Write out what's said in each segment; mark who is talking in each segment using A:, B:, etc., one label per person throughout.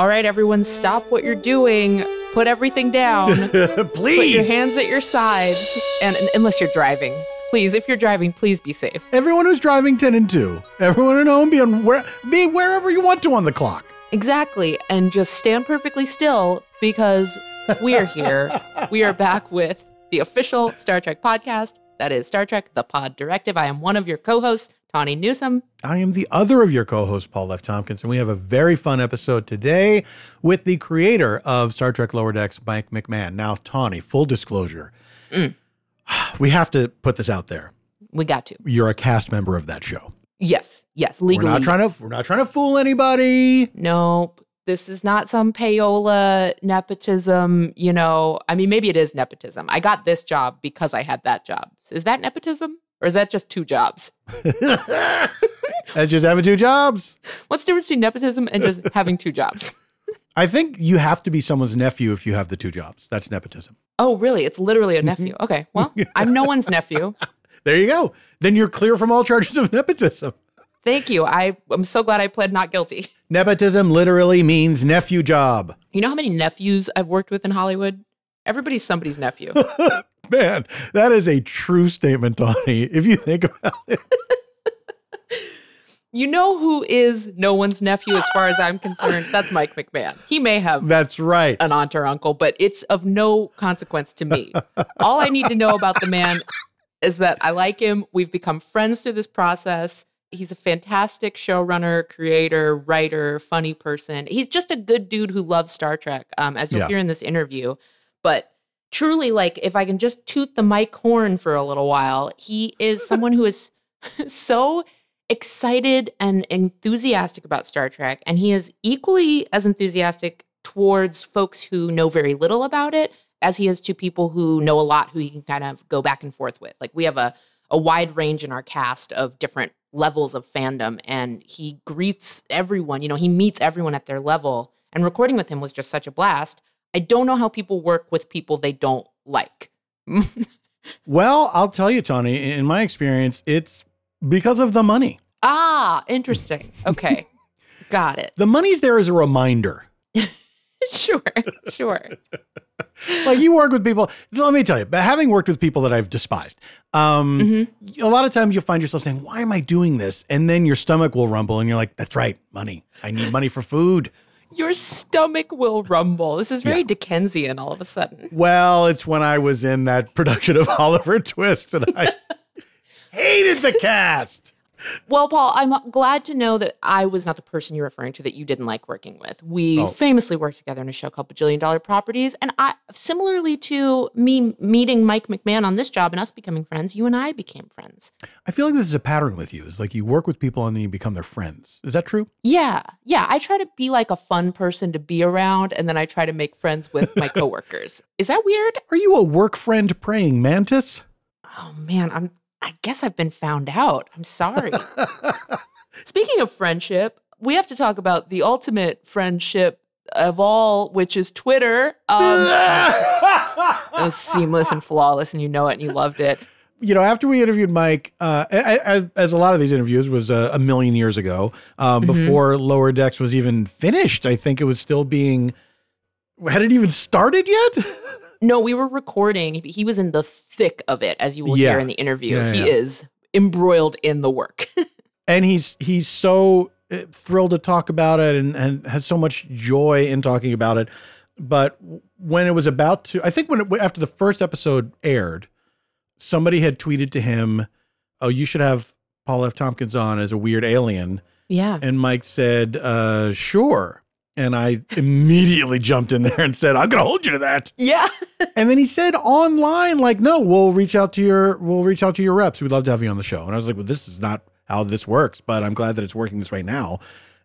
A: All right, everyone, stop what you're doing. Put everything down.
B: Please.
A: Put your hands at your sides. And, and unless you're driving, please, if you're driving, please be safe.
B: Everyone who's driving 10 and 2. Everyone at home be on where be wherever you want to on the clock.
A: Exactly. And just stand perfectly still because we're here. we are back with the official Star Trek podcast. That is Star Trek The Pod Directive. I am one of your co hosts, Tawny Newsom.
B: I am the other of your co-hosts, Paul F. Tompkins, and we have a very fun episode today with the creator of Star Trek Lower Decks, Mike McMahan. Now, Tawny, full disclosure.
A: Mm.
B: We have to put this out there.
A: We got to.
B: You're a cast member of that show.
A: Yes, yes, legally.
B: we're not trying
A: yes.
B: to we're not trying to fool anybody.
A: Nope. This is not some payola nepotism, you know. I mean, maybe it is nepotism. I got this job because I had that job. Is that nepotism? Or is that just two jobs?
B: That's just having two jobs.
A: What's the difference between nepotism and just having two jobs?
B: I think you have to be someone's nephew if you have the two jobs. That's nepotism.
A: Oh, really? It's literally a nephew. Mm-hmm. Okay. Well, I'm no one's nephew.
B: There you go. Then you're clear from all charges of nepotism.
A: Thank you. I, I'm so glad I pled not guilty.
B: Nepotism literally means nephew job.
A: You know how many nephews I've worked with in Hollywood? Everybody's somebody's nephew.
B: Man, that is a true statement, Tawny, if you think about it.
A: you know who is no one's nephew as far as I'm concerned? That's Mike McMahan. He may have
B: That's right.
A: an aunt or uncle, but it's of no consequence to me. All I need to know about the man is that I like him. We've become friends through this process. He's a fantastic showrunner, creator, writer, funny person. He's just a good dude who loves Star Trek, um, as you'll
B: Yeah.
A: hear in this interview. But truly, like, if I can just toot the Mike horn for a little while, he is someone who is so excited and enthusiastic about Star Trek, and he is equally as enthusiastic towards folks who know very little about it as he is to people who know a lot who he can kind of go back and forth with. Like we have a a wide range in our cast of different levels of fandom and he greets everyone, you know, he meets everyone at their level and recording with him was just such a blast. I don't know how people work with people they don't like.
B: Well, I'll tell you, Tawny, in my experience, it's because of the money.
A: ah, interesting. Okay. Got it.
B: The money's there as a reminder.
A: Sure. Sure.
B: Like you work with people, let me tell you, but having worked with people that I've despised, um,
A: Mm-hmm.
B: a lot of times you'll find yourself saying, Why am I doing this? And then your stomach will rumble and you're like, That's right, money. I need money for food.
A: Your stomach will rumble. This is very
B: Yeah.
A: Dickensian all of a sudden.
B: Well, it's when I was in that production of Oliver Twist and I hated the cast.
A: Well, Paul, I'm glad to know that I was not the person you're referring to that you didn't like working with. We
B: Oh.
A: famously worked together in a show called Bajillion Dollar Properties. And I, similarly to me meeting Mike McMahan on this job and us becoming friends, you and I became friends.
B: I feel like this is a pattern with you. It's like you work with people and then you become their friends. Is that true?
A: Yeah. Yeah. I try to be like a fun person to be around. And then I try to make friends with my coworkers. Is that weird?
B: Are you a work friend praying mantis?
A: Oh, man. I'm, I guess I've been found out. I'm sorry. Speaking of friendship, we have to talk about the ultimate friendship of all, which is Twitter. Um, it was seamless and flawless, and you know it, and you loved it.
B: you know, after we interviewed Mike, uh, I, I, as a lot of these interviews was uh, a million years ago, um, before Lower Decks was even finished. I think it was still being. Had it even started yet?
A: No, we were recording. He- was in the thick of it, as you will
B: Yeah.
A: hear in the interview.
B: Yeah,
A: he is embroiled in the work.
B: and he's he's so uh, thrilled to talk about it and, and has so much joy in talking about it. But when it was about to, I think when it, after the first episode aired, somebody had tweeted to him, "Oh, you should have Paul F. Tompkins on as a weird alien."
A: yeah.
B: And Mike said, uh, "Sure." And I immediately jumped in there and said, "I'm going to hold you to that."
A: Yeah.
B: And then he said online, like, "No, we'll reach out to your we'll reach out to your reps. We'd love to have you on the show." And I was like, "Well, this is not how this works, but I'm glad that it's working this way now."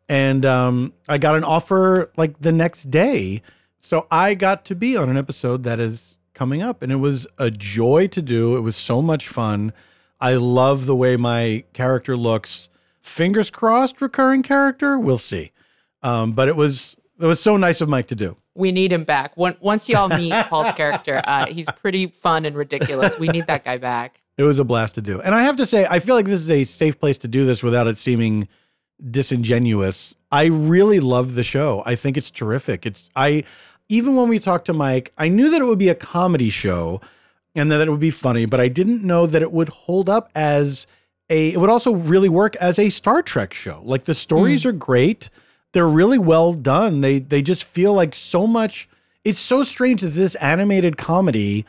B: And um, I got an offer like the next day, so I got to be on an episode that is coming up, and it was a joy to do. It was so much fun. I love the way my character looks. Fingers crossed, recurring character. We'll see. Um, but it was it was so nice of Mike to do.
A: We need him back. When, once y'all meet Paul's character, uh, he's pretty fun and ridiculous. We need that guy back.
B: It was a blast to do. And I have to say, I feel like this is a safe place to do this without it seeming disingenuous. I really love the show. I think it's terrific. It's I even when we talked to Mike, I knew that it would be a comedy show and that it would be funny, but I didn't know that it would hold up as a it would also really work as a Star Trek show. Like the stories are great. They're really well done. They they just feel like so much it's so strange that this animated comedy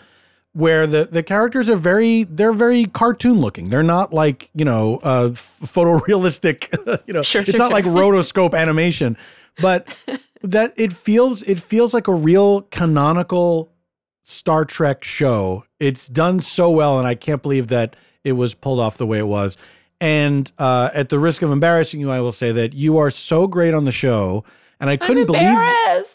B: where the the characters are very they're very cartoon looking. They're not like you know uh, photorealistic. you know,
A: Sure,
B: it's
A: sure,
B: not
A: sure.
B: like rotoscope animation, but that it feels it feels like a real canonical Star Trek show. It's done so well, and I can't believe that it was pulled off the way it was. And uh, at the risk of embarrassing you, I will say that you are so great on the show, and I couldn't believe.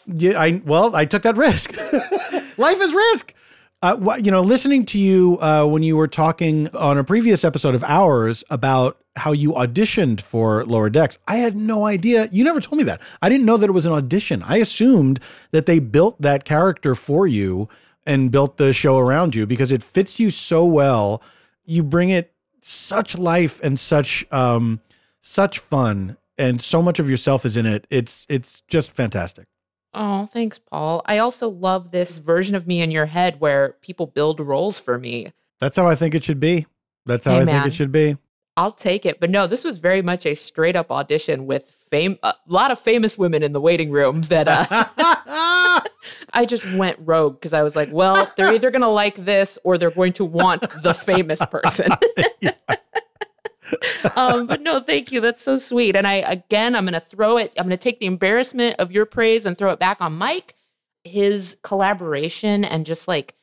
B: Yeah, I well, I took that risk. Life is risk. Uh, wh- you know, listening to you uh, when you were talking on a previous episode of ours about how you auditioned for Lower Decks, I had no idea. You never told me that. I didn't know that it was an audition. I assumed that they built that character for you and built the show around you because it fits you so well. You bring it such life and such um, such fun, and so much of yourself is in it. It's it's just fantastic.
A: Oh, thanks, Paul. I also love this version of me in your head where people build roles for me.
B: That's how I think it should be. That's how
A: Hey,
B: I think it should be.
A: I'll take it. But no, this was very much a straight up audition with fame a lot of famous women in the waiting room that uh, I just went rogue because I was like, well, they're either going to like this or they're going to want the famous person. um, but no, thank you. That's so sweet. And I, again, I'm going to throw it, I'm going to take the embarrassment of your praise and throw it back on Mike. His collaboration and just like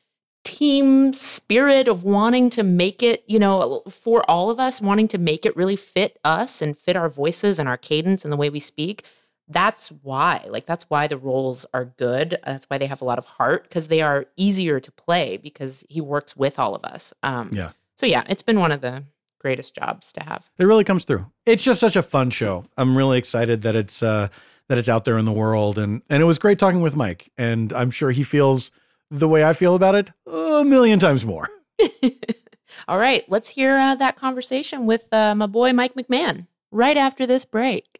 A: team spirit of wanting to make it, you know, for all of us, wanting to make it really fit us and fit our voices and our cadence and the way we speak. That's why, like, that's why the roles are good. That's why they have a lot of heart because they are easier to play because he works with all of us. Um,
B: Yeah.
A: So, yeah, it's been one of the greatest jobs to have.
B: It really comes through. It's just such a fun show. I'm really excited that it's uh that it's out there in the world and and it was great talking with Mike and I'm sure he feels the way I feel about it a million times more.
A: All right, let's hear uh, that conversation with uh, my boy Mike McMahan right after this break.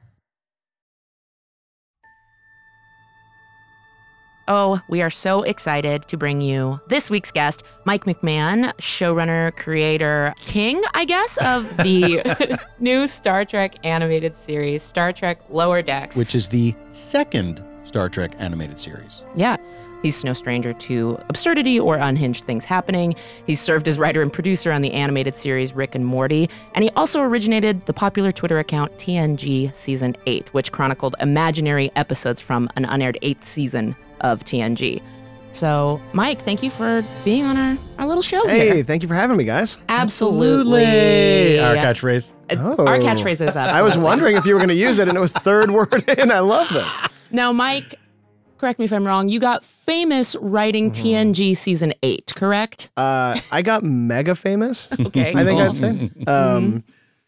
A: Oh, we are so excited to bring you this week's guest, Mike McMahan, showrunner, creator, king, I guess, of the new Star Trek animated series, Star Trek Lower Decks.
C: which is the second Star Trek animated series.
A: Yeah. He's no stranger to absurdity or unhinged things happening. He's served as writer and producer on the animated series Rick and Morty, and he also originated the popular Twitter account TNG Season 8, which chronicled imaginary episodes from an unaired eighth season of TNG. So, Mike, thank you for being on our, our little show
C: Hey,
A: here.
C: thank you for having me, guys.
A: Absolutely.
B: Our catchphrase.
A: Uh, Our catchphrase is absolutely.
C: I was wondering if you were going to use it, and it was third word in. I love this.
A: Now, Mike, correct me if I'm wrong. You got famous writing
C: Mm-hmm.
A: TNG season eight, correct?
C: Uh, I got mega famous.
A: Okay.
C: I think
A: cool.
C: I'd say. Um,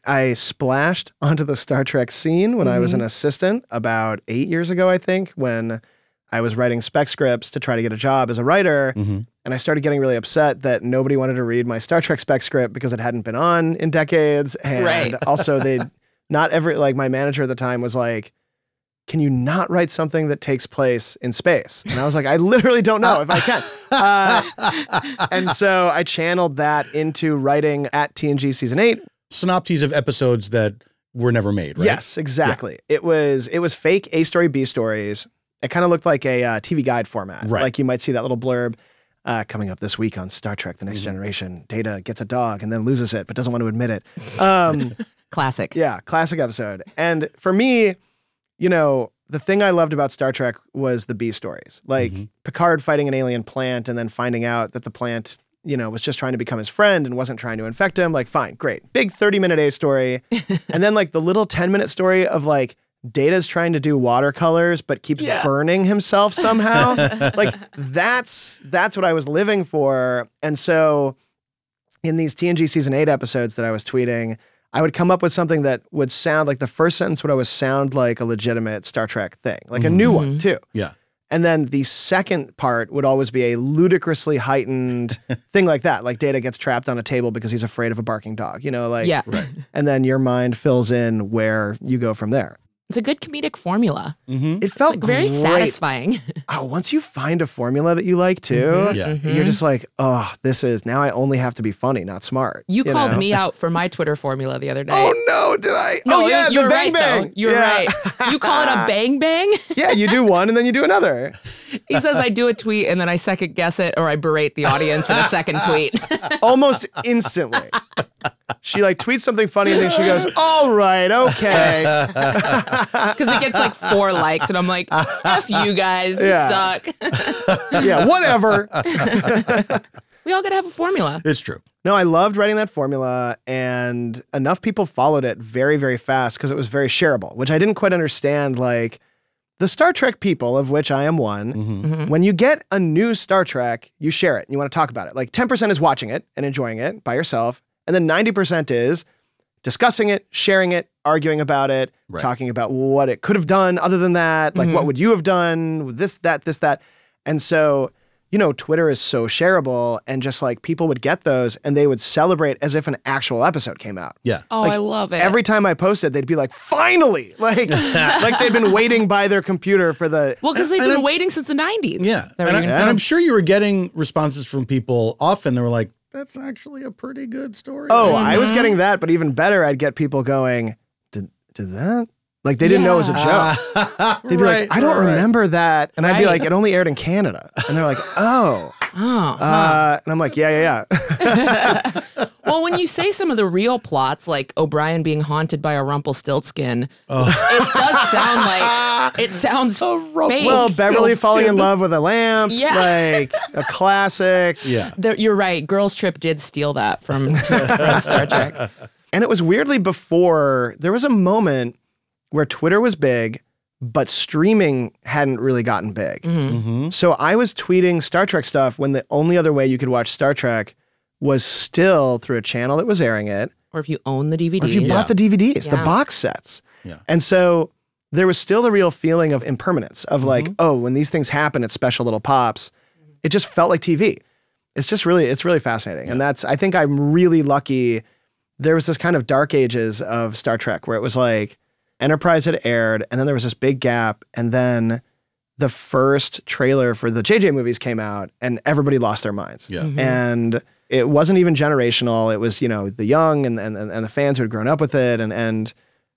C: I splashed onto the Star Trek scene when I was an assistant about eight years ago, I think, when I was writing spec scripts to try to get a job as a writer. And I started getting really upset that nobody wanted to read my Star Trek spec script because it hadn't been on in decades. And
A: Right.
C: also, they not every, like, my manager at the time was like, can you not write something that takes place in space? And I was like, I literally don't know if I can. Uh, and so I channeled that into writing at TNG season eight.
B: Synopses of episodes that were never made, right?
C: Yes, exactly. It was it was fake A story B stories. It kind of looked like a uh, TV guide format.
B: Right.
C: Like you might see that little blurb. Uh, coming up this week on Star Trek: The Next
B: Mm-hmm.
C: Generation, Data gets a dog and then loses it, but doesn't want to admit it. Um,
A: Classic.
C: Yeah, classic episode. And for me, you know, the thing I loved about Star Trek was the B stories. Like
B: Mm-hmm.
C: Picard fighting an alien plant and then finding out that the plant, you know, was just trying to become his friend and wasn't trying to infect him. Like, fine, great. Big 30 minute A story. and then like the little 10 minute story of like Data's trying to do watercolors but keeps
A: Yeah.
C: burning himself somehow. like that's that's what I was living for. And so in these TNG season eight episodes that I was tweeting, I would come up with something that would sound like the first sentence would always sound like a legitimate Star Trek thing, like a mm-hmm. new one mm-hmm. too.
B: Yeah.
C: And then the second part would always be a ludicrously heightened thing like that. Like Data gets trapped on a table because he's afraid of a barking dog, you know, like,
A: yeah.
C: and then your mind fills in where you go from there.
A: It's a good comedic formula.
C: It felt
A: Like very
C: great.
A: satisfying.
C: Oh, once you find a formula that you like too,
A: Mm-hmm.
B: Yeah.
C: you're just like, oh, this is now I only have to be funny, not smart.
A: You, called
C: know?
A: me out for my Twitter formula the other day.
C: Oh no, did I?
A: No,
C: oh yeah,
A: you, you're
C: the bang
A: right
C: bang.
A: though. You're
C: Yeah.
A: right. You call it a bang bang?
C: yeah, you do one and then you do another.
A: He says I do a tweet and then I second guess it or I berate the audience in a second tweet.
C: Almost instantly. She like tweets something funny and then she goes, "All right, okay."
A: Because it gets like four likes and I'm like, F you guys, you
C: Yeah.
A: suck.
C: yeah, whatever.
A: we all gotta have a formula.
B: It's true.
C: No, I loved writing that formula, and enough people followed it very, very fast because it was very shareable, which I didn't quite understand. Like the Star Trek people, of which I am one,
A: Mm-hmm.
C: when you get a new Star Trek, you share it and you want to talk about it. Like 10% is watching it and enjoying it by yourself, and then 90% is discussing it, sharing it, arguing about it,
B: Right.
C: talking about what it could have done other than that. Like, what mm-hmm. would you have done? This, that, this, that. And so, you know, Twitter is so shareable, and just like people would get those and they would celebrate as if an actual episode came out.
B: Yeah.
A: Oh,
C: Like,
A: I love it.
C: Every time I posted, they'd be like, "Finally!" Like, like they'd been waiting by their computer for the.
A: well, because they've
B: And
A: been
B: I'm-
A: waiting since the 90s.
B: Yeah.
A: Is that what
B: And, I, and I'm sure you were getting responses from people often that were like, that's actually a pretty good story.
C: Oh, I
A: Mm-hmm.
C: was getting that, but even better, I'd get people going, "Did did that?" Like they didn't know it was a
A: Yeah.
C: joke. They'd be like, "I don't remember that," and I'd be
A: Right.
C: like, "It only aired in Canada," and they're like, "Oh."
A: Oh,
C: Uh, and I'm like, yeah, yeah, yeah.
A: well, when you say some of the real plots, like O'Brien being haunted by a Rumpelstiltskin, it does sound like it sounds fake.
C: well, Beverly falling in love with a lamp,
A: Yeah.
C: like a classic.
B: Yeah.
A: There- you're right. Girls Trip did steal that from, from Star Trek.
C: And it was weirdly before there was a moment where Twitter was big, but streaming hadn't really gotten big.
A: Mm-hmm.
C: So I was tweeting Star Trek stuff when the only other way you could watch Star Trek was still through a channel that was airing it,
A: Or if you own the DVD.
C: or if you bought the DVDs, the box sets.
B: Yeah.
C: And so there was still a real feeling of impermanence of like,
A: Mm-hmm.
C: oh, when these things happen at special little pops, it just felt like TV. It's just really, it's really fascinating. And that's, I think I'm really lucky. There was this kind of dark ages of Star Trek where it was like Enterprise had aired, and then there was this big gap, and then the first trailer for the JJ movies came out, and everybody lost their minds.
B: Yeah.
A: Mm-hmm.
C: And it wasn't even generational. It was, you know, the young and, and, and the fans who had grown up with it. And, and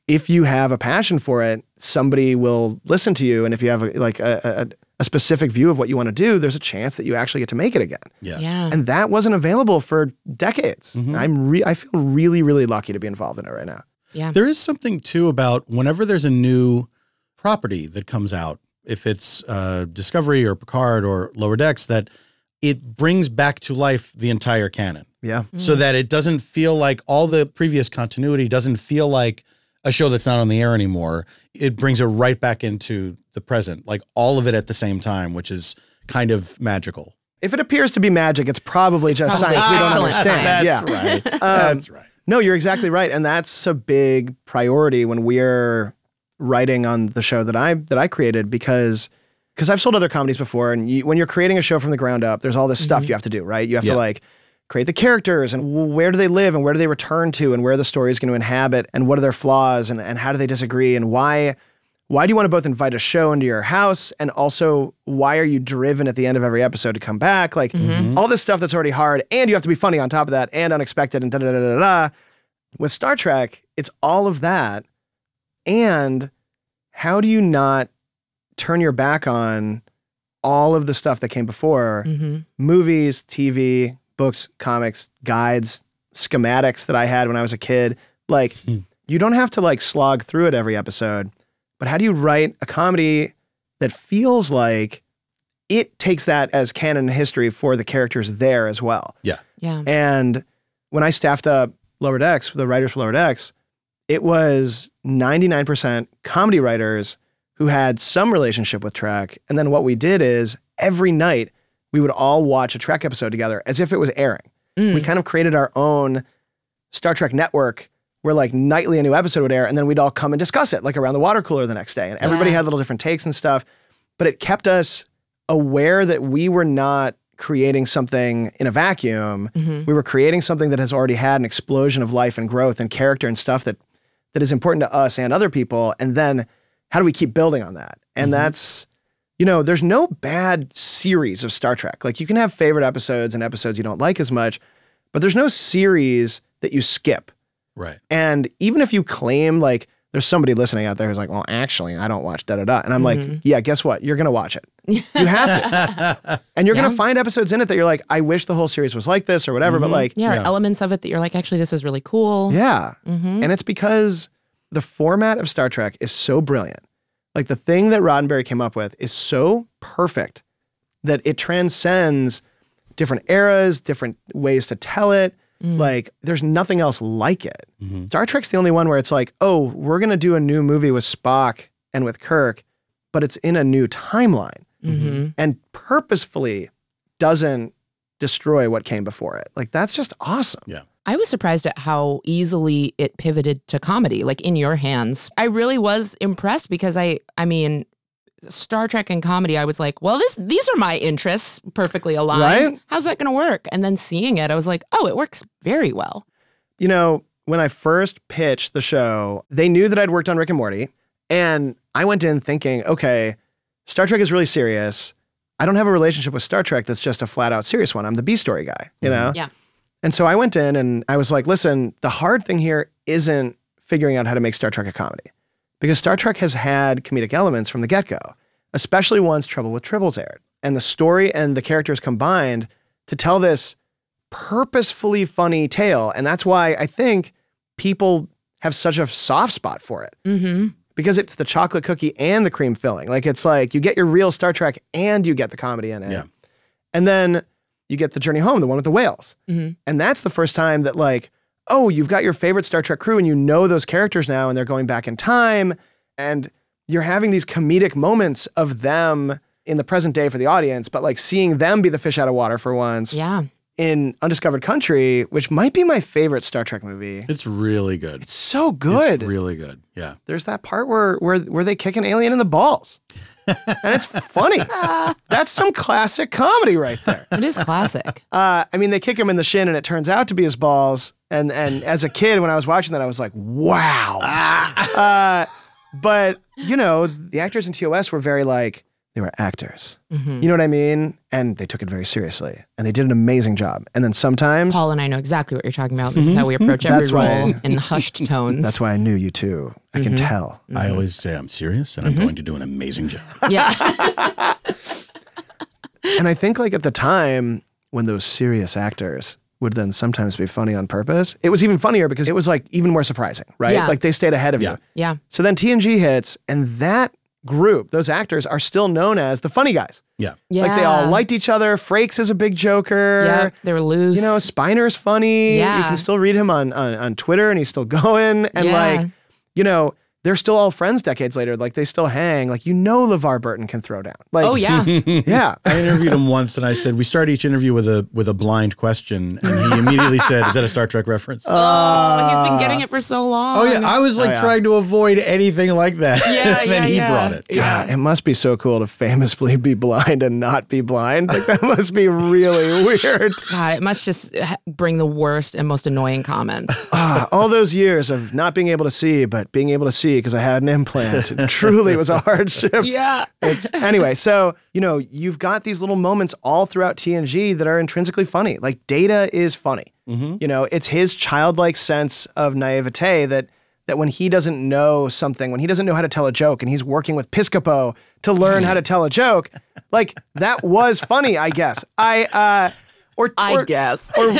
C: if you have a passion for it, somebody will listen to you. And if you have a, like a, a, a specific view of what you want to do, there's a chance that you actually get to make it again.
B: Yeah.
A: Yeah.
C: And that wasn't available for decades.
B: Mm-hmm.
C: I'm re- I feel really, really lucky to be involved in it right now.
A: Yeah.
B: There is something too about whenever there's a new property that comes out, if it's uh, Discovery or Picard or Lower Decks, that it brings back to life the entire canon.
C: Yeah.
B: so that it doesn't feel like all the previous continuity doesn't feel like a show that's not on the air anymore. It brings it right back into the present, like all of it at the same time, which is kind of magical.
C: If it appears to be magic, it's probably just
A: Probably
C: science we don't understand.
A: science.
C: yeah.
B: right.
C: Um,
B: that's right.
C: No, you're exactly right, and that's a big priority when we're writing on the show that I that I created because because I've sold other comedies before, and you, when you're creating a show from the ground up, there's all this stuff mm-hmm. you have to do, right? You have
B: Yeah.
C: to like create the characters and where do they live and where do they return to and where the story is going to inhabit and what are their flaws and, and how do they disagree and why why do you want to both invite a show into your house? And also why are you driven at the end of every episode to come back? Like all this stuff that's already hard and you have to be funny on top of that and unexpected and da da da da da with Star Trek it's all of that. And how do you not turn your back on all of the stuff that came before?
A: Hmm
C: movies, TV, books, comics, guides, schematics that I had when I was a kid. Like,
B: Hmm.
C: you don't have to like slog through it every episode, but how do you write a comedy that feels like it takes that as canon history for the characters there as well?
A: Yeah. Yeah.
C: And when I staffed up Lower Decks, the writers for Lower Decks, it was 99% comedy writers who had some relationship with Trek. And then what we did is every night we would all watch a Trek episode together as if it was airing.
A: Mm.
C: We kind of created our own Star Trek network where like nightly a new episode would air and then we'd all come and discuss it like around the water cooler the next day. And everybody
A: Yeah.
C: had little different takes and stuff. But it kept us aware that we were not creating something in a vacuum.
A: Mm-hmm.
C: We were creating something that has already had an explosion of life and growth and character and stuff that that is important to us and other people. And then how do we keep building on that? And that's, you know, there's no bad series of Star Trek. Like you can have favorite episodes and episodes you don't like as much, but there's no series that you skip.
B: Right.
C: And even if you claim like there's somebody listening out there who's like, well, actually, I don't watch da da da. And I'm like, yeah, guess what? You're gonna watch it. You have to. and you're
A: Yeah.
C: gonna find episodes in it that you're like, I wish the whole series was like this or whatever. But like,
A: Yeah, or
B: Yeah.
A: elements of it that you're like, actually, this is really cool.
C: yeah.
A: Mm-hmm.
C: And it's because the format of Star Trek is so brilliant. Like the thing that Roddenberry came up with is so perfect that it transcends different eras, different ways to tell it. Mm. Like there's nothing else like it. Mm-hmm. Star Trek's the only one where it's like, oh, we're gonna do a new movie with Spock and with Kirk, but it's in a new timeline
A: mm-hmm. mm-hmm.
C: and purposefully doesn't destroy what came before it. Like that's just awesome. Yeah.
A: I was surprised at how easily it pivoted to comedy, like in your hands. I really was impressed because I, I mean, Star Trek and comedy. I was like, well, this these are my interests, perfectly aligned.
C: Right?
A: How's that going to work? And then seeing it, I was like, oh, it works very well.
C: you know, when I first pitched the show, they knew that I'd worked on Rick and Morty. And I went in thinking, okay, Star Trek is really serious. I don't have a relationship with Star Trek that's just a flat out serious one. I'm the B story guy, you know? Mm-hmm.
A: Yeah.
C: And so I went in and I was like, listen, the hard thing here isn't figuring out how to make Star Trek a comedy because Star Trek has had comedic elements from the get go, especially once Trouble with Tribbles aired. And the story and the characters combined to tell this purposefully funny tale. And that's why I think people have such a soft spot for it
A: Mm-hmm.
C: because it's the chocolate cookie and the cream filling. Like it's like you get your real Star Trek and you get the comedy in it.
B: Yeah.
C: And then you get the journey home, the one with the whales.
A: Mhm.
C: And that's the first time that like, oh, you've got your favorite Star Trek crew and you know those characters now and they're going back in time and you're having these comedic moments of them in the present day for the audience, but like seeing them be the fish out of water for once
A: Yeah.
C: in Undiscovered Country, which might be my favorite Star Trek movie.
B: It's really good.
C: It's so good.
B: It's really good. Yeah.
C: There's that part where where where they kick an alien in the balls. And it's funny. That's some classic comedy right there.
A: It is classic.
C: Uh, I mean, they kick him in the shin, and it turns out to be his balls. And and as a kid, when I was watching that, I was like, wow. uh, but you know, the actors in TOS were very like they were actors.
A: Mhm.
C: You know what I mean? And they took it very seriously, and they did an amazing job. And then sometimes
A: Paul and I know exactly what you're talking about. This is mhm. how we approach every
C: That's why-
A: role in hushed tones.
C: that's why I knew you too. I can mm-hmm. tell. Mm-hmm.
B: I always say I'm serious and I'm mm-hmm. going to do an amazing job.
A: yeah.
C: and I think like at the time when those serious actors would then sometimes be funny on purpose, it was even funnier because it was like even more surprising, right?
A: Yeah.
C: Like they stayed ahead of
B: Yeah.
C: you.
A: Yeah.
C: So then TNG hits, and that group, those actors, are still known as the funny guys.
B: Yeah.
A: Yeah.
C: Like they all liked each other. Frakes is a big joker.
A: Yeah. They were loose.
C: You know, Spiner's funny.
A: Yeah.
C: You can still read him on, on on Twitter and he's still going. And
A: Yeah.
C: like, you know, they're still all friends decades later. Like they still hang. Like you know LeVar Burton can throw down. Like
A: oh yeah.
C: Yeah.
B: I interviewed him once, and I said we start each interview with a with a blind question, and he immediately said, "Is that a Star Trek reference?"
A: oh, he's been getting it for so long.
B: oh yeah, I was like
C: yeah.
B: trying to avoid anything like that.
A: Yeah,
B: and then
A: yeah,
B: he
A: yeah.
B: brought it.
C: God, it must be so cool to famously be blind and not be blind. Like that must be really weird.
A: God, it must just bring the worst and most annoying comments.
C: Ah, all those years of not being able to see, but being able to see because I had an implant. It truly was a hardship.
A: yeah.
C: It's anyway, so you know, you've got these little moments all throughout TNG that are intrinsically funny. Like Data is funny. You know, it's his childlike sense of naivete that that when he doesn't know something, when he doesn't know how to tell a joke, and he's working with Piscopo to learn how to tell a joke, like that was funny, I guess. I uh or,
A: I
C: or-
A: guess.
C: or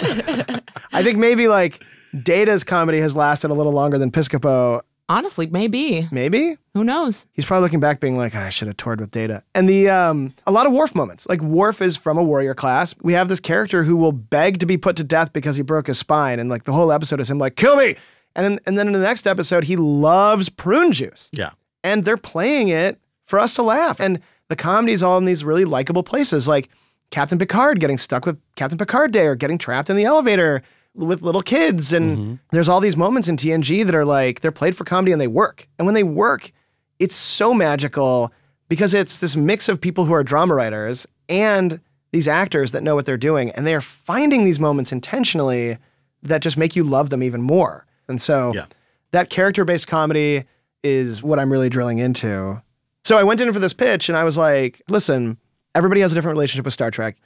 C: I think maybe like Data's comedy has lasted a little longer than Piscopo.
A: Honestly, maybe.
C: Maybe
A: Who knows?
C: he's probably looking back, being like, "Ah, I should have toured with Data. And the um, a lot of Worf moments. Like Worf is from a warrior class. We have this character who will beg to be put to death because he broke his spine, and like the whole episode is him like, "Kill me!" And then, and then in the next episode, he loves prune juice,
B: Yeah.
C: and they're playing it for us to laugh. And the comedy is all in these really likable places, like Captain Picard getting stuck with Captain Picard Day, or getting trapped in the elevator with little kids. And mm-hmm. there's all these moments in TNG that are like they're played for comedy and they work. And when they work, it's so magical because it's this mix of people who are drama writers and these actors that know what they're doing, and they are finding these moments intentionally that just make you love them even more. And so
B: Yeah.
C: that character-based comedy is what I'm really drilling into. So I went in for this pitch and I was like, listen, everybody has a different relationship with Star Trek.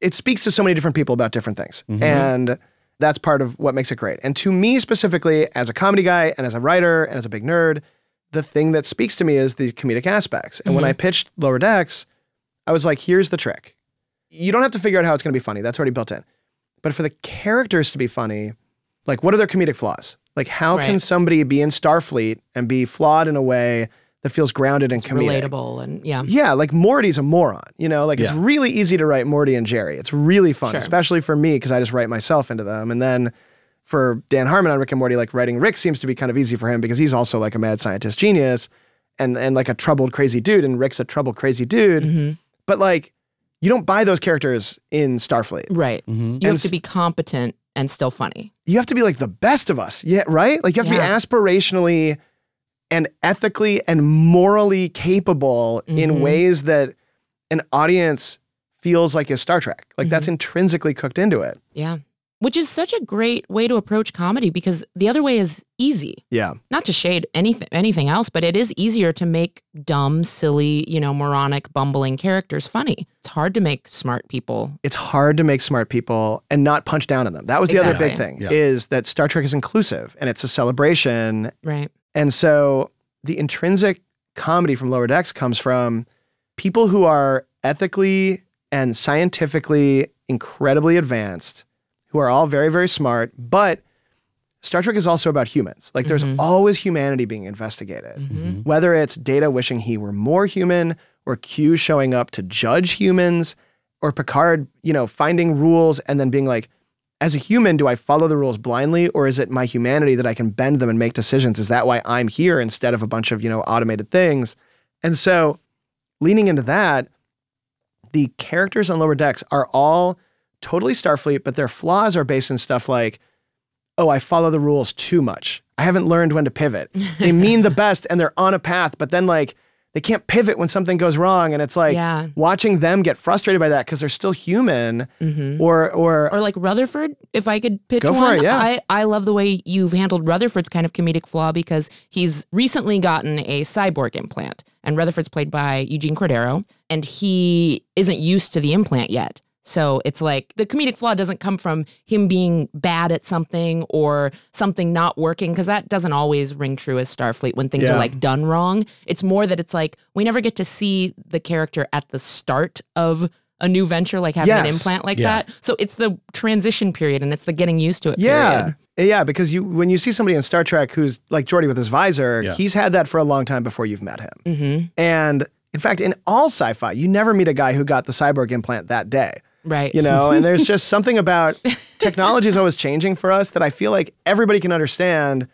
C: It speaks to so many different people about different things. Mm-hmm. And that's part of what makes it great. And to me specifically, as a comedy guy and as a writer and as a big nerd, the thing that speaks to me is the comedic aspects. And when I mm-hmm. pitched Lower Decks, I was like, here's the trick. You don't have to figure out how it's going to be funny. That's already built in. But for the characters to be funny, like what are their comedic flaws? Like how can somebody be in Starfleet and be flawed in a way that feels grounded and
A: It's
C: comedic?
A: relatable and yeah.
C: Yeah, like Morty's a moron. You know, like it's
B: Yeah.
C: really easy to write Morty and Jerry. It's really fun,
A: Sure.
C: especially for me because I just write myself into them. And then for Dan Harmon on Rick and Morty, like writing Rick seems to be kind of easy for him because he's also like a mad scientist genius and and like a troubled crazy dude, and Rick's a troubled crazy dude.
A: Mm-hmm.
C: But like, you don't buy those characters in Starfleet.
A: Right. You
C: And
A: have to be competent and still funny.
C: you have to be like the best of us. Yeah, right? Like you have to
A: Yeah.
C: be aspirationally and ethically and morally capable in
A: Mhm.
C: ways that an audience feels like is Star Trek. Like that's
A: Mm-hmm.
C: intrinsically cooked into it.
A: Yeah. Which is such a great way to approach comedy because the other way is easy.
C: Yeah.
A: Not to shade anything anything else, but it is easier to make dumb, silly, you know, moronic, bumbling characters funny. It's hard to make smart people.
C: It's hard to make smart people and not punch down on them. That was the other big thing
B: Yeah.
C: is that Star Trek is inclusive and it's a celebration
A: Right.
C: And so the intrinsic comedy from Lower Decks comes from people who are ethically and scientifically incredibly advanced, who are all very, very smart, but Star Trek is also about humans. Like there's mm-hmm. always humanity being investigated. Mm-hmm. Mm-hmm. Whether it's Data wishing he were more human, or Q showing up to judge humans, or Picard, you know, finding rules and then being like, as a human, do I follow the rules blindly, or is it my humanity that I can bend them and make decisions? Is that why I'm here instead of a bunch of you know automated things? And so, leaning into that, the characters on Lower Decks are all totally Starfleet, but their flaws are based in stuff like, oh, I follow the rules too much. I haven't learned when to pivot. They mean the best and they're on a path, but then like they can't pivot when something goes wrong, and it's like
A: Yeah.
C: watching them get frustrated by that because they're still human, mm-hmm. or or
A: Or like Rutherford, if I could pitch
C: Go for
A: one.
C: it, yeah.
A: I, I love the way you've handled Rutherford's kind of comedic flaw because he's recently gotten a cyborg implant. And Rutherford's played by Eugene Cordero, and he isn't used to the implant yet. So it's like the comedic flaw doesn't come from him being bad at something or something not working, because that doesn't always ring true as Starfleet when things
C: Yeah.
A: are like done wrong. It's more that it's like we never get to see the character at the start of a new venture like having an implant like
B: Yeah.
A: that. So it's the transition period and it's the getting used to it
C: Yeah.
A: period.
C: Yeah, because you when you see somebody in Star Trek who's like Geordi with his visor,
B: Yeah.
C: he's had that for a long time before you've met him.
A: Mm-hmm.
C: And in fact, in all sci-fi, you never meet a guy who got the cyborg implant that day.
A: Right.
C: You know, and there's just something about technology is always changing for us that I feel like everybody can understand.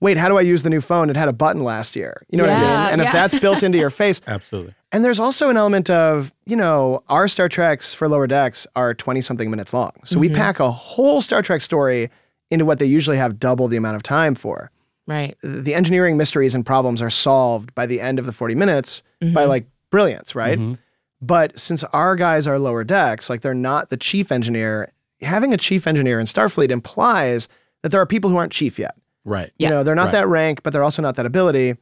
C: Wait, how do I use the new phone? It had a button last year. You know what I mean? And
A: yeah.
C: if that's built into your face,
B: Absolutely.
C: and there's also an element of, you know, our Star Treks for lower decks are 20 something minutes long. So we mm-hmm. pack a whole Star Trek story into what they usually have double the amount of time for.
A: Right.
C: The engineering mysteries and problems are solved by the end of the 40 minutes by mm-hmm. like brilliance, right? Mm-hmm. But since our guys are lower decks, like they're not the chief engineer, having a chief engineer in Starfleet implies that there are people who aren't chief yet.
B: Right.
C: You
A: Yeah.
C: know, they're not
B: Right.
C: that rank, but they're also not that ability.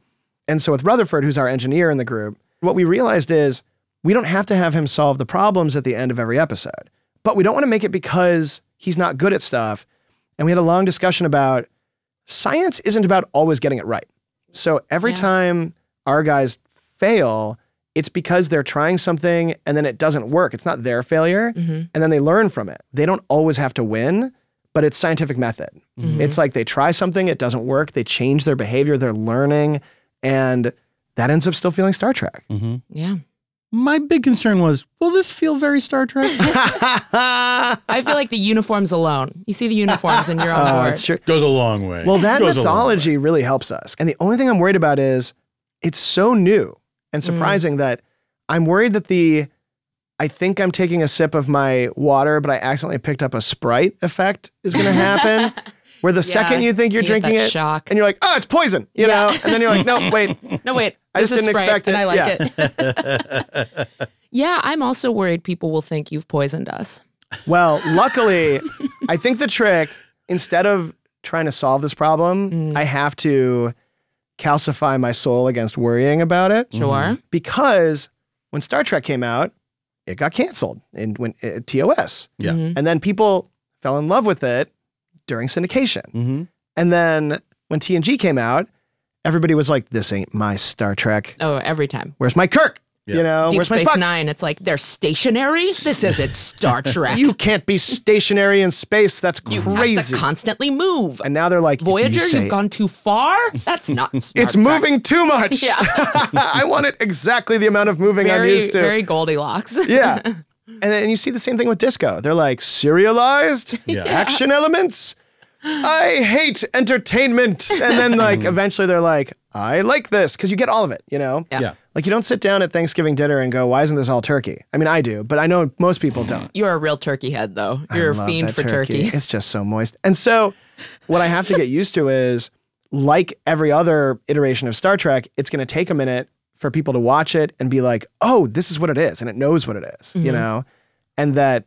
C: And so with Rutherford, who's our engineer in the group, what we realized is we don't have to have him solve the problems at the end of every episode. But we don't want to make it because he's not good at stuff. And we had a long discussion about science isn't about always getting it right. So every
A: Yeah.
C: time our guys fail, it's because they're trying something and then it doesn't work. It's not their failure.
A: Mhm.
C: And then they learn from it. They don't always have to win, but it's scientific method. It's like they try something, it doesn't work, they change their behavior, they're learning, and that ends up still feeling Star Trek.
A: Yeah.
B: My big concern was, will this feel very Star Trek?
A: I feel like the uniforms alone. You see the uniforms and you're on
C: Oh,
A: board.
C: it's true.
B: Goes a long way.
C: Well, that
B: Goes a long way.
C: mythology really helps us. And the only thing I'm worried about is it's so new and surprising that I'm worried that the I think I'm taking a sip of my water, but I accidentally picked up a Sprite effect is going to happen. Where the second you think you're
A: you
C: drinking it,
A: shock.
C: and you're like, oh, it's poison, you
A: Yeah.
C: know, and then you're like, no, wait,
A: No, wait.
C: I just didn't
A: Sprite,
C: expect
A: and
C: it.
A: I like
C: Yeah.
A: it. yeah, I'm also worried people will think you've poisoned us.
C: Well, luckily, I think the trick, instead of trying to solve this problem,
A: Mm.
C: I have to calcify my soul against worrying about it.
A: Sure.
C: Because when Star Trek came out, it got canceled in when uh, TOS.
B: Yeah.
A: Mhm.
C: And then people fell in love with it during syndication.
B: Mm-hmm.
C: And then when TNG came out, everybody was like, this ain't my Star Trek.
A: Oh, every time.
C: Where's my Kirk?
B: Yeah.
C: You know,
A: Deep
C: where's my
A: Space
C: Spock?
A: Nine, it's like they're stationary. This isn't Star Trek.
C: You can't be stationary in space. That's crazy.
A: You
C: crazy.
A: have to constantly move.
C: and now they're like, if you
A: Voyager,
C: say-
A: you've gone too far. That's not. Star
C: It's
A: Trek.
C: moving too much.
A: Yeah.
C: I want it exactly the amount of moving I'm
A: Very,
C: used to.
A: very Goldilocks.
C: yeah. And then you see the same thing with disco. They're like serialized
B: Yeah.
C: action elements. I hate entertainment. And then like eventually they're like, I like this because you get all of it, you know?
A: Yeah.
C: Like you don't sit down at Thanksgiving dinner and go, why isn't this all turkey? I mean, I do, but I know most people don't.
A: You're a real turkey head, though. You're
C: I
A: a
C: love
A: fiend
C: that
A: for turkey.
C: It's just so moist. And so, what I have to get used to is, like every other iteration of Star Trek, it's going to take a minute for people to watch it and be like, "Oh, this is what it is," and it knows what it is, you
A: Mhm.
C: know, and that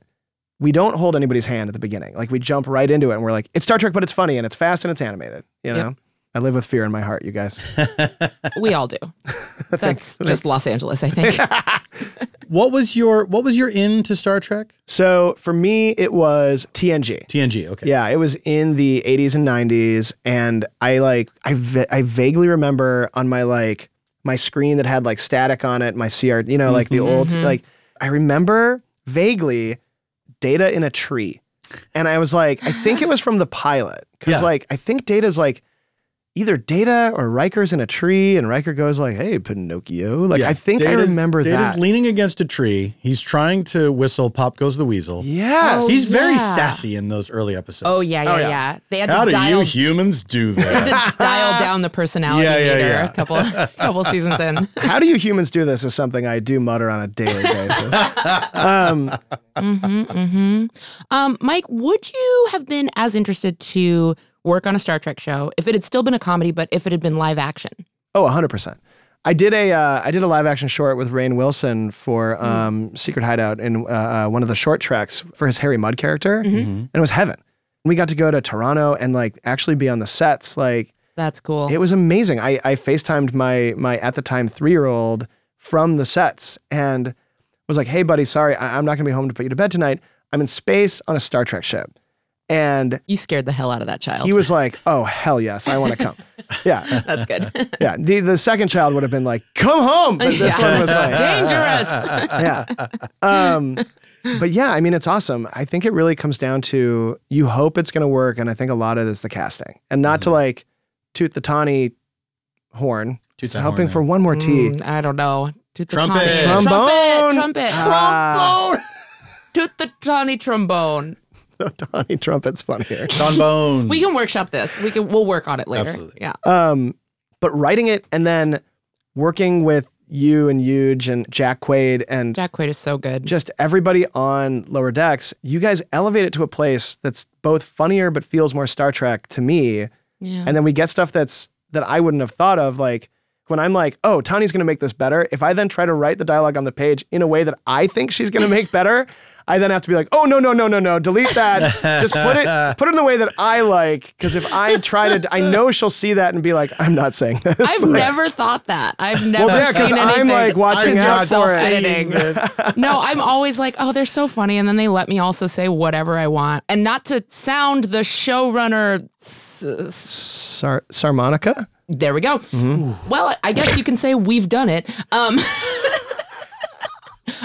C: we don't hold anybody's hand at the beginning. Like we jump right into it, and we're like, "It's Star Trek, but it's funny and it's fast and it's animated." You know.
A: Yep.
C: I live with fear in my heart, you guys.
A: We all do. That's just Los Angeles, I think.
B: What was your What was your in to Star Trek?
C: So for me, it was TNG.
B: TNG. Okay.
C: Yeah, it was in the 80s and 90s, and I like I va- I vaguely remember on my like my screen that had like static on it, my CR, you know, like the mm-hmm. old mm-hmm. like I remember vaguely Data in a tree, and I was like, I think it was from the pilot because
B: Yeah.
C: like I think Data's like either Data or Riker's in a tree, and Riker goes like, "Hey, Pinocchio," like
B: Yeah,
C: I think I remember
B: Data's
C: that.
B: Data's leaning against a tree. He's trying to whistle. Pop goes the weasel.
C: yes,
A: Oh,
B: He's very sassy in those early episodes.
A: Oh yeah, yeah,
C: Oh, yeah.
A: yeah. They had
B: How
A: to
B: do
A: dial,
B: you humans do that?
A: to dial down the personality
B: Yeah, yeah,
A: meter
B: yeah.
A: a couple couple seasons in.
C: How do you humans do this is something I do mutter on a daily basis. um,
A: hmm hmm Um, Mike, would you have been as interested to work on a Star Trek show if it had still been a comedy, but if it had been live action?
C: Oh, 100%. I did a uh, I did a live action short with Rainn Wilson for um, Secret Hideout in uh, uh, one of the Short Treks for his Harry Mudd character, and it was heaven. We got to go to Toronto and like actually be on the sets. Like
A: That's cool.
C: it was amazing. I, I FaceTimed my my at the time three year old from the sets and was like, "Hey, buddy, sorry, I, I'm not gonna be home to put you to bed tonight. I'm in space on a Star Trek ship." And
A: you scared the hell out of that child.
C: he was like, "Oh hell yes, I want to come." yeah,
A: That's good.
C: yeah. The the second child would have been like, "Come home," but this
A: Yeah.
C: one was like,
A: Dangerous.
C: yeah. Um, but yeah, I mean, it's awesome. I think it really comes down to you hope it's going to work, and I think a lot of it is the casting, and not to like toot the tawny horn.
B: Toot
C: It's hoping
B: horn,
C: for one more T.
A: Mm, I don't know. Toot the
B: Trumpet.
A: tawny-
C: Trombone.
A: Trumpet. Trumpet.
C: Ah,
A: Toot the tawny trombone.
C: the tawny trumpet's funnier.
B: Sean Bone.
A: We can workshop this. We can. We'll work on it later.
B: Absolutely.
A: Yeah.
C: Um, but writing it and then working with you and Huge and Jack Quaid and
A: Jack Quaid is so good.
C: just everybody on Lower Decks, you guys elevate it to a place that's both funnier but feels more Star Trek to me.
A: yeah.
C: And then we get stuff that's that I wouldn't have thought of. Like when I'm like, oh, Tawny's gonna make this better. If I then try to write the dialogue on the page in a way that I think she's gonna make better, I then have to be like, oh no, no, no, no, no, delete that. Just put it put it in the way that I like. Because if I try to I know she'll see that and be like, I'm not saying this.
A: I've
C: Like,
A: never thought that. I've never
C: yeah, 'cause
A: seen
C: I'm,
A: anything.
C: like, watching
A: Because you're
C: out for it.
A: self-editing. no, I'm always like, oh, they're so funny, and then they let me also say whatever I want, and not to sound the showrunner. s- s-
C: Sar- Sarmonica?
A: There we go.
C: Mm-hmm.
A: Well, I guess you can say we've done it. Um,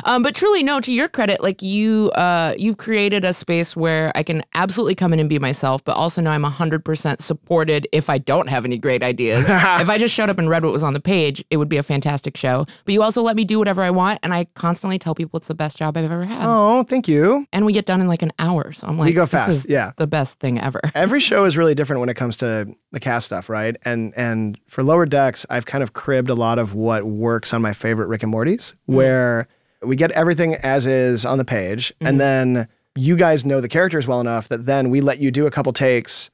A: um, but truly, no. To your credit, like you, uh, you've created a space where I can absolutely come in and be myself, but also know I'm hundred percent supported. If I don't have any great ideas, if I just showed up and read what was on the page, it would be a fantastic show. But you also let me do whatever I want, and I constantly tell people it's the best job I've ever had.
C: Oh, thank you.
A: And we get done in like an hour, so I'm like, we
C: go
A: this
C: fast,
A: is
C: yeah.
A: the best thing ever.
C: every show is really different when it comes to the cast stuff, right? And and for lower decks, I've kind of cribbed a lot of what works on my favorite Rick and Morty's, where we get everything as is on the page, and then you guys know the characters well enough that then we let you do a couple takes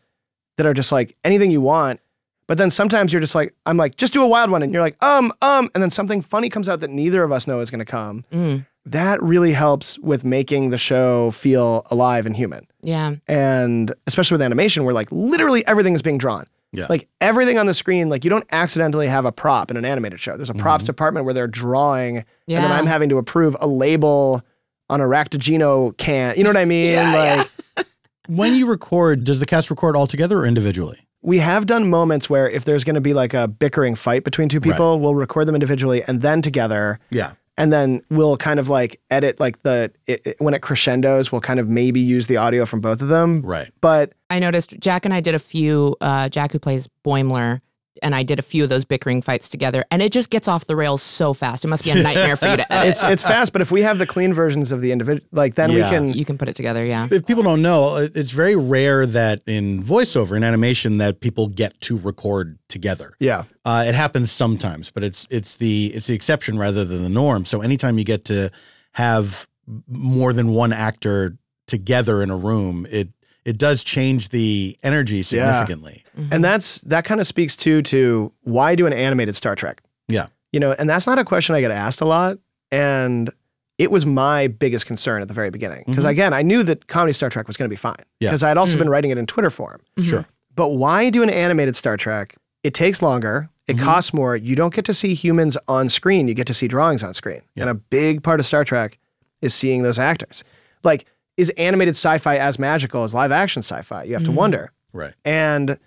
C: that are just like anything you want. But then sometimes you're just like, I'm like, just do a wild one, and you're like, um, um, and then something funny comes out that neither of us know is going to come.
A: Mm.
C: That really helps with making the show feel alive and human
A: Yeah.
C: and especially with animation where like literally everything is being drawn
B: Yeah.
C: like everything on the screen like you don't accidentally have a prop in an animated show. There's a props mm-hmm. department where they're drawing and then i'm having to approve a label on a Raktajino can. You know what i mean?
A: Yeah,
C: like
B: when you record, does the cast record all together or individually?
C: we have done moments where if there's going to be like a bickering fight between two people we'll record them individually and then together.
B: Yeah.
C: And then we'll kind of like edit like the it, it- when it crescendos we'll kind of maybe use the audio from both of them
B: Right.
C: but
A: I noticed Jack and I did a few, uh, Jack who plays Boimler, and I did a few of those bickering fights together, and it just gets off the rails so fast. It must be a nightmare for you to edit.
C: it's it's fast but if we have the clean versions of the individual like then
B: Yeah.
C: we can
A: you can put it together, yeah.
B: If people don't know, it's very rare that in voiceover, in animation, that people get to record together.
C: yeah
B: Uh, it happens sometimes, but it's it's the it's the exception rather than the norm. So anytime you get to have more than one actor together in a room, it it does change the energy significantly. Mm-hmm.
C: And that's that kind of speaks too to why do an animated Star Trek?
B: Yeah.
C: You know, and that's not a question I get asked a lot. And it was my biggest concern at the very beginning. Because mm-hmm. again, I knew that comedy Star Trek was going to be fine.
B: Yeah.
C: Because I had also mm. been writing it in Twitter form. Mm-hmm.
B: Sure.
C: But why do an animated Star Trek? It takes longer. It costs more. You don't get to see humans on screen. You get to see drawings on screen.
B: Yeah.
C: And a big part of Star Trek is seeing those actors. Like, is animated sci-fi as magical as live action sci-fi? You have to wonder.
B: Right.
C: And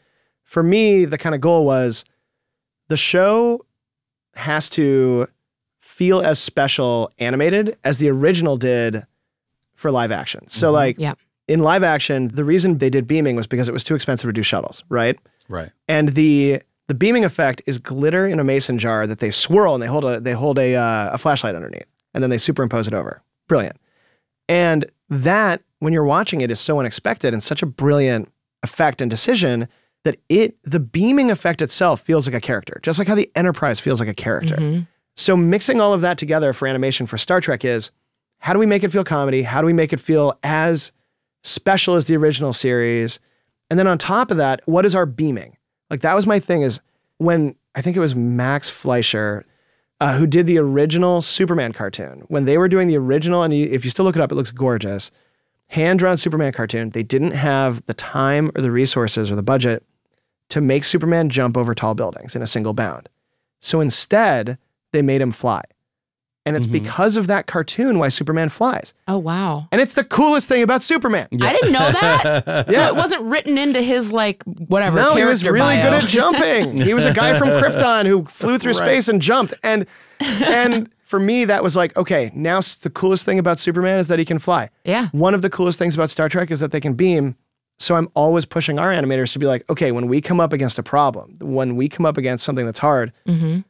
C: for me, the kind of goal was the show has to feel as special animated as the original did for live action. So, like
A: Yeah.
C: in live action, the reason they did beaming was because it was too expensive to do shuttles, right?
B: Right.
C: And the the beaming effect is glitter in a mason jar that they swirl and they hold a they hold a uh, a flashlight underneath, and then they superimpose it over. Brilliant. And that when you're watching it is so unexpected and such a brilliant effect and decision that it the beaming effect itself feels like a character, just like how the Enterprise feels like a character. Mm-hmm. So mixing all of that together for animation for Star Trek is how do we make it feel comedy? How do we make it feel as special as the original series? And then on top of that, what is our beaming? Like that was my thing is when I think it was Max Fleischer uh, who did the original Superman cartoon. When they were doing the original, and if you still look it up, it looks gorgeous. Hand drawn Superman cartoon. They didn't have the time or the resources or the budget to make Superman jump over tall buildings in a single bound. So instead, they made him fly. And it's because of that cartoon why Superman flies.
A: Oh wow.
C: And it's the coolest thing about Superman.
A: I didn't know that.
C: Yeah.
A: So it wasn't written into his like whatever.
C: No, he was really
A: bio.
C: good at jumping. he was a guy from Krypton who flew through space and jumped. And and for me, that was like, okay, now the coolest thing about Superman is that he can fly.
A: Yeah.
C: One of the coolest things about Star Trek is that they can beam. So I'm always pushing our animators to be like, okay, when we come up against a problem, when we come up against something that's hard,
A: Mm-hmm.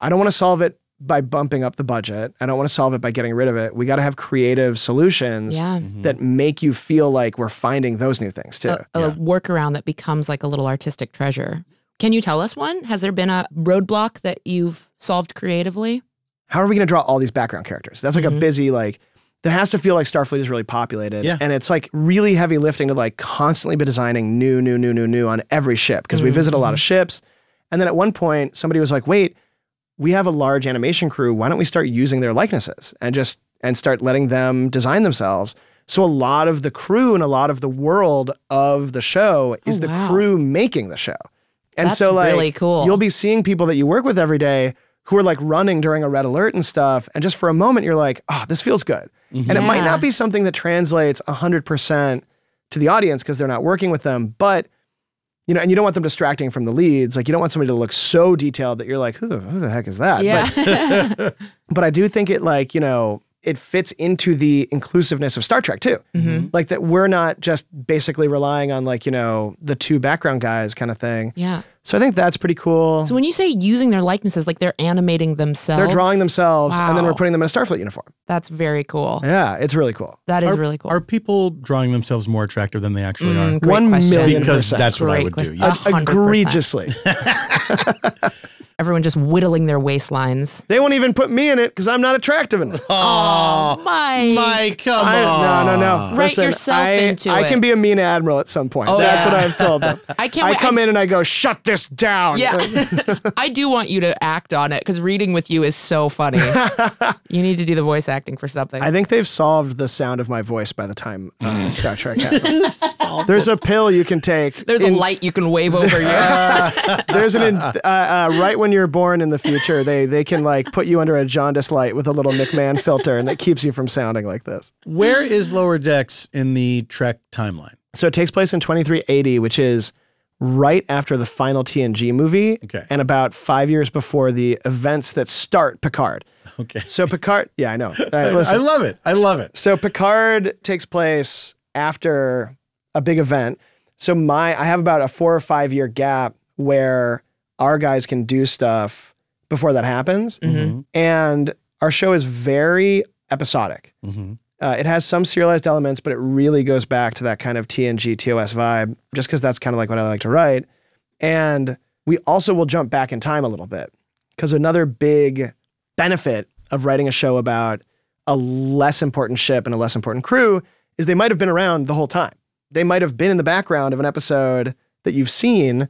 C: I don't want to solve it by bumping up the budget. I don't want to solve it by getting rid of it. We got to have creative solutions
A: Yeah. Mm-hmm.
C: that make you feel like we're finding those new things too.
A: A, a workaround that becomes like a little artistic treasure. Can you tell us one? Has there been a roadblock that you've solved creatively?
C: How are we going to draw all these background characters? That's like
A: Mhm.
C: a mm-hmm. busy like that has to feel like Starfleet is really populated.
B: Yeah.
C: And it's like really heavy lifting to like constantly be designing new, new, new, new, new on every ship because we mm-hmm. visit a lot of ships. And then at one point, somebody was like, wait, we have a large animation crew. Why don't we start using their likenesses and just and start letting them design themselves? So a lot of the crew and a lot of the world of the show is
A: Oh,
C: the
A: wow.
C: crew making the show. And
A: That's
C: so like
A: really cool.
C: you'll be seeing people that you work with every day who are like running during a red alert and stuff. And just for a moment, you're like, oh, this feels good. And it might not be something that translates 100% to the audience because they're not working with them. But, you know, and you don't want them distracting from the leads. Like, you don't want somebody to look so detailed that you're like, who the, who the heck is that?
A: Yeah.
C: But, but I do think it, like, you know, it fits into the inclusiveness of Star Trek too.
A: Mm-hmm.
C: Like, that we're not just basically relying on, like, you know, the two background guys kind of thing.
A: yeah.
C: So I think that's pretty cool.
A: So when you say using their likenesses, like they're animating themselves,
C: They're drawing themselves and then we're putting them in a Starfleet uniform.
A: That's very cool.
C: Yeah, it's really cool.
A: That is
B: are,
A: really cool.
B: Are people drawing themselves more attractive than they actually
A: Mm,
B: are?
A: great
C: One
A: question.
C: million
B: Because
C: percent.
B: that's what I
A: Great
B: would do.
A: question.
B: Yeah.
A: A hundred percent.
C: Egregiously.
A: Everyone just whittling their waistlines.
C: they won't even put me in it because I'm not attractive enough.
B: Oh,
A: Mike.
B: Mike, come
C: I,
B: on.
C: no, no, no.
A: Write
C: Listen,
A: yourself
C: I,
A: into
C: I
A: it.
C: can be a mean admiral at some point.
A: Oh,
C: That's
A: yeah.
C: what I've told them.
A: I can't
C: I
A: wait.
C: come in and I go, shut this down.
A: Yeah. I do want you to act on it because reading with you is so funny. you need to do the voice acting for something.
C: I think they've solved the sound of my voice by the time uh, Star Trek happens. There's a pill you can take.
A: There's a light you can wave over you.
C: There's an in, uh, uh, right when you're born in the future, they they can like put you under a jaundice light with a little McMahan filter, and it keeps you from sounding like this.
B: Where is Lower Decks in the Trek timeline?
C: So it takes place in 2380, which is right after the final TNG movie,
B: Okay.
C: and about five years before the events that start Picard.
B: Okay.
C: So Picard, yeah, I know. Uh,
B: I love it. I love it.
C: so Picard takes place after a big event. So my I have about a four or five year gap where our guys can do stuff before that happens,
A: Mhm.
C: and our show is very episodic.
B: hmm
C: Uh, it has some serialized elements, but it really goes back to that kind of TNG TOS vibe, just because that's kind of like what I like to write. And we also will jump back in time a little bit because another big benefit of writing a show about a less important ship and a less important crew is they might have been around the whole time. They might have been in the background of an episode that you've seen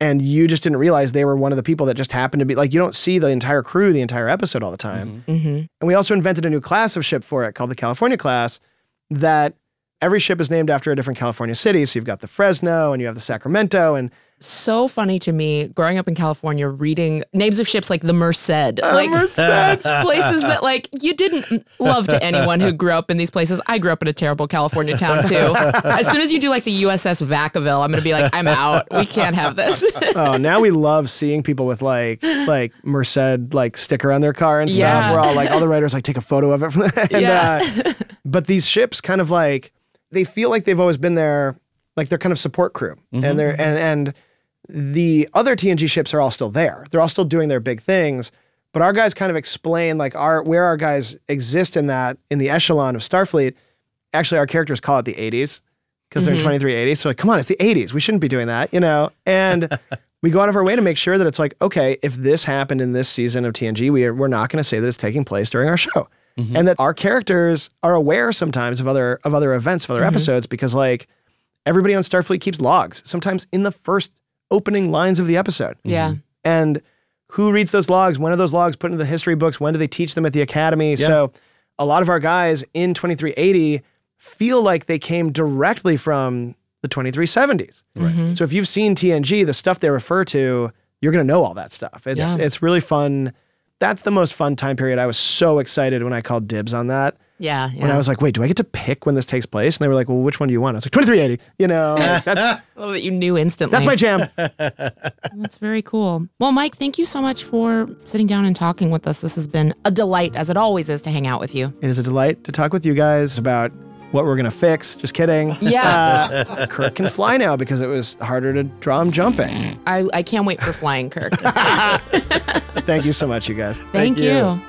C: and you just didn't realize they were one of the people that just happened to be like you don't see the entire crew the entire episode all the time.
A: hmm
C: And we also invented a new class of ship for it called the California class that every ship is named after a different California city. So you've got the Fresno and you have the Sacramento and
A: So funny to me growing up in California, reading names of ships like the Merced,
C: Uh,
A: like places that like you didn't love to anyone who grew up in these places. I grew up in a terrible California town too. as soon as you do like the USS Vacaville, I'm gonna be like, I'm out. We can't have this.
C: oh, now we love seeing people with like like Merced like sticker on their car and stuff.
A: Yeah.
C: We're all like all the writers like take a photo of it from and,
A: Yeah.
C: uh, but these ships kind of like they feel like they've always been there, like they're kind of support crew. And they're and and the other TNG ships are all still there. They're all still doing their big things. But our guys kind of explain like our where our guys exist in that in the echelon of Starfleet. Actually, our characters call it the 80s because they're mm-hmm. in 2380. So like, come on, it's the 80s. We shouldn't be doing that, you know? And we go out of our way to make sure that it's like, okay, if this happened in this season of TNG, we are, we're not going to say that it's taking place during our show. Mm-hmm. And that our characters are aware sometimes of other of other events, of other mm-hmm. episodes, because like everybody on Starfleet keeps logs, sometimes in the first opening lines of the episode.
A: yeah. Mm-hmm.
C: And who reads those logs? When are those logs put into the history books? When do they teach them at the academy? So a lot of our guys in 2380 feel like they came directly from the 2370s. Mm-hmm. So if you've seen TNG, the stuff they refer to, you're going to know all that stuff. It's
A: Yeah.
C: it's really fun that's the most fun time period. I was so excited when I called dibs on that.
A: Yeah.
C: When I was like, wait, do I get to pick when this takes place? And they were like, well, which one do you want? I was like, 2380. You know, that's
A: I love that you knew instantly.
C: that's my jam.
A: That's very cool. Well, Mike, thank you so much for sitting down and talking with us. This has been a delight, as it always is, to hang out with you.
C: It is a delight to talk with you guys about what we're gonna fix. Just kidding.
A: Yeah.
C: Uh, Kirk can fly now because it was harder to draw him jumping.
A: I, I can't wait for Flying Kirk.
C: Thank you so much, you guys.
A: Thank,
B: you.
A: you.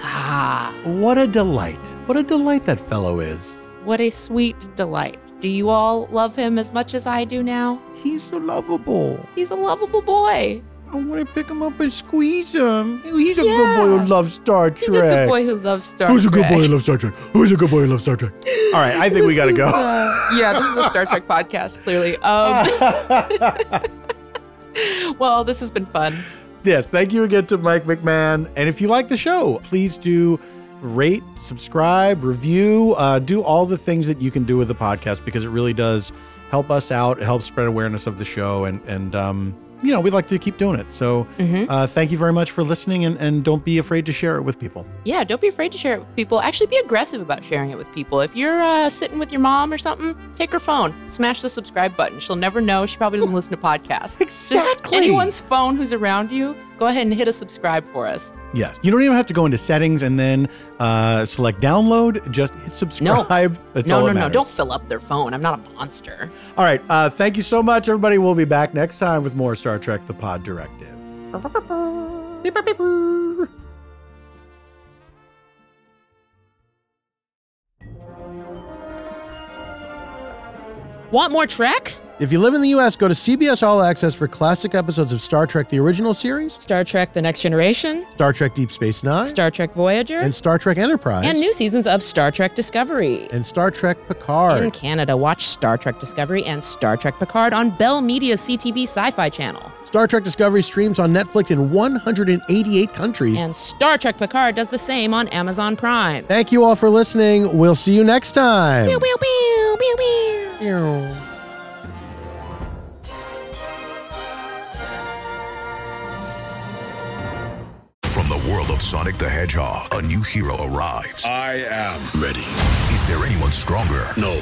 A: Ah,
B: What a delight. What a delight that fellow is.
A: what a sweet delight. Do you all love him as much as I do now?
B: He's so lovable.
A: He's a lovable boy.
B: I want to pick him up and squeeze him. He's a good boy who loves Star Trek.
A: He's a good boy who loves Star Trek.
B: Who's a good boy who loves Star Trek? Who's a good boy who loves Star Trek? All right, I think we got to go.
A: Uh, yeah, this is a Star Trek podcast, clearly. Um, well, this has been fun.
B: Yes, thank you again to Mike McMahan. And if you like the show, please do rate, subscribe, review, uh, do all the things that you can do with the podcast because it really does help us out. It helps spread awareness of the show. And, and um, you know, we'd like to keep doing it. So uh, thank you very much for listening and, and don't be afraid to share it with people.
A: Yeah, don't be afraid to share it with people. Actually, be aggressive about sharing it with people. If you're uh, sitting with your mom or something, take her phone, smash the subscribe button. She'll never know. She probably doesn't listen to podcasts. Just
B: Exactly.
A: anyone's phone who's around you, go ahead and hit a subscribe for us.
B: Yes. You don't even have to go into settings and then uh, select download. Just hit subscribe. That's
A: no,
B: all
A: no,
B: that
A: no. Don't fill up their phone. I'm not a monster.
B: All right. Uh, thank you so much, everybody. We'll be back next time with more Star Trek The Pod Directive.
A: Want more Trek?
D: If you live in the US, go to CBS All Access for classic episodes of Star Trek the original series,
A: Star Trek The Next Generation,
D: Star Trek Deep Space Nine,
A: Star Trek Voyager,
D: and Star Trek Enterprise,
A: and new seasons of Star Trek Discovery.
D: and Star Trek Picard.
A: In Canada, watch Star Trek Discovery and Star Trek Picard on Bell Media's CTV Sci Fi channel.
D: Star Trek Discovery streams on Netflix in 188 countries.
A: And Star Trek Picard does the same on Amazon Prime.
D: Thank you all for listening. We'll see you next time.
A: Pew, pew, pew,
E: of Sonic the Hedgehog, a new hero arrives.
F: I am ready.
E: Is there anyone stronger?
F: No.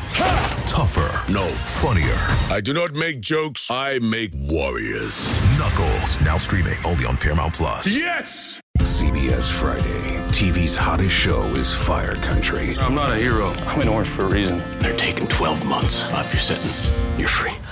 E: Tougher?
F: No.
E: Funnier?
F: I do not make jokes, I make warriors.
E: Knuckles, now streaming only on Paramount Plus.
F: Yes!
G: CBS Friday. TV's hottest show is Fire Country.
H: I'm not a hero. I'm in orange for a reason.
G: They're taking 12 months off your sentence. You're free.